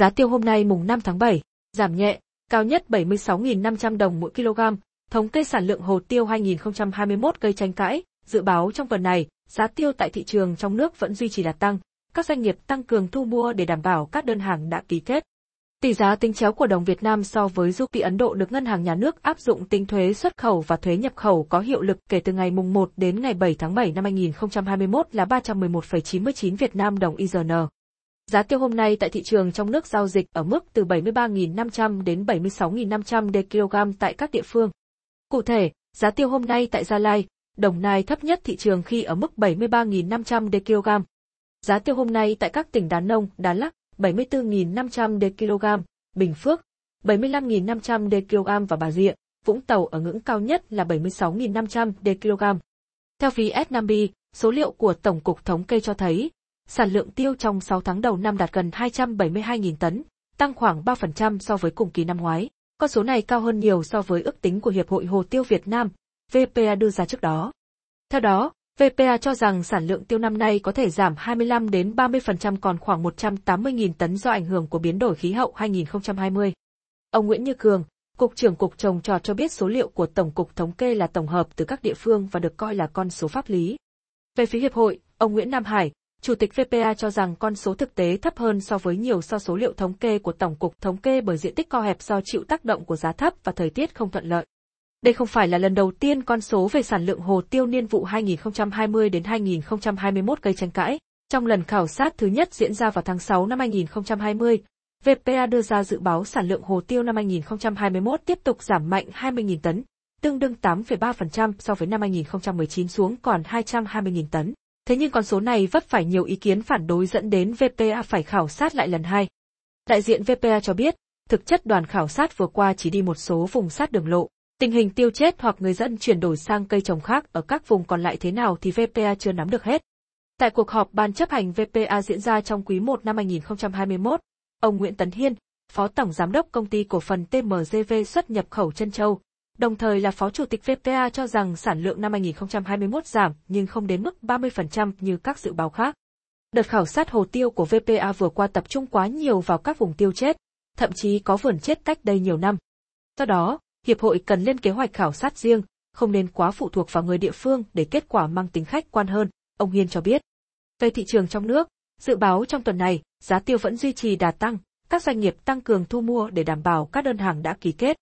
Giá tiêu hôm nay mùng 5 tháng 7, giảm nhẹ, cao nhất 76.500 đồng mỗi kg. Thống kê sản lượng hồ tiêu 2021 gây tranh cãi, dự báo trong tuần này, giá tiêu tại thị trường trong nước vẫn duy trì đà tăng. Các doanh nghiệp tăng cường thu mua để đảm bảo các đơn hàng đã ký kết. Tỷ giá tính chéo của đồng Việt Nam so với rupee Ấn Độ được Ngân hàng Nhà nước áp dụng tính thuế xuất khẩu và thuế nhập khẩu có hiệu lực kể từ ngày mùng 1 đến ngày 7 tháng 7 năm 2021 là 311,99 Việt Nam đồng IRN. Giá tiêu hôm nay tại thị trường trong nước giao dịch ở mức từ 73.500 đến 76.500 kg tại các địa phương. Cụ thể, giá tiêu hôm nay tại Gia Lai, Đồng Nai thấp nhất thị trường khi ở mức 73.500 kg. Giá tiêu hôm nay tại các tỉnh Đà Nông, Đà Lắc, 74.500 kg, Bình Phước, 75.500 kg và Bà Rịa, Vũng Tàu ở ngưỡng cao nhất là 76.500 kg. Theo phí S5B, số liệu của Tổng cục Thống kê cho thấy, sản lượng tiêu trong 6 tháng đầu năm đạt gần 272.000 tấn, tăng khoảng 3% so với cùng kỳ năm ngoái. Con số này cao hơn nhiều so với ước tính của Hiệp hội Hồ tiêu Việt Nam, VPA đưa ra trước đó. Theo đó, VPA cho rằng sản lượng tiêu năm nay có thể giảm 25 đến 30% còn khoảng 180.000 tấn do ảnh hưởng của biến đổi khí hậu 2020. Ông Nguyễn Như Cường, Cục trưởng Cục Trồng trọt cho biết số liệu của Tổng cục Thống kê là tổng hợp từ các địa phương và được coi là con số pháp lý. Về phía Hiệp hội, ông Nguyễn Nam Hải, Chủ tịch VPA cho rằng con số thực tế thấp hơn so với nhiều so số liệu thống kê của Tổng cục Thống kê bởi diện tích co hẹp do chịu tác động của giá thấp và thời tiết không thuận lợi. Đây không phải là lần đầu tiên con số về sản lượng hồ tiêu niên vụ 2020 đến 2021 gây tranh cãi. Trong lần khảo sát thứ nhất diễn ra vào tháng 6 năm 2020, VPA đưa ra dự báo sản lượng hồ tiêu năm 2021 tiếp tục giảm mạnh 20.000 tấn, tương đương 8,3% so với năm 2019 xuống còn 220.000 tấn. Thế nhưng con số này vấp phải nhiều ý kiến phản đối dẫn đến VPA phải khảo sát lại lần hai. Đại diện VPA cho biết, thực chất đoàn khảo sát vừa qua chỉ đi một số vùng sát đường lộ, Tình hình tiêu chết hoặc người dân chuyển đổi sang cây trồng khác ở các vùng còn lại thế nào thì VPA chưa nắm được hết. Tại cuộc họp ban chấp hành VPA diễn ra trong quý 1 năm 2021, ông Nguyễn Tấn Hiên, Phó Tổng Giám đốc Công ty Cổ phần TMGV xuất nhập khẩu Trân Châu, đồng thời là Phó Chủ tịch VPA cho rằng sản lượng năm 2021 giảm nhưng không đến mức 30% như các dự báo khác. Đợt khảo sát hồ tiêu của VPA vừa qua tập trung quá nhiều vào các vùng tiêu chết, thậm chí có vườn chết cách đây nhiều năm. Do đó, Hiệp hội cần lên kế hoạch khảo sát riêng, không nên quá phụ thuộc vào người địa phương để kết quả mang tính khách quan hơn, ông Hiên cho biết. Về thị trường trong nước, dự báo trong tuần này, giá tiêu vẫn duy trì đà tăng, các doanh nghiệp tăng cường thu mua để đảm bảo các đơn hàng đã ký kết.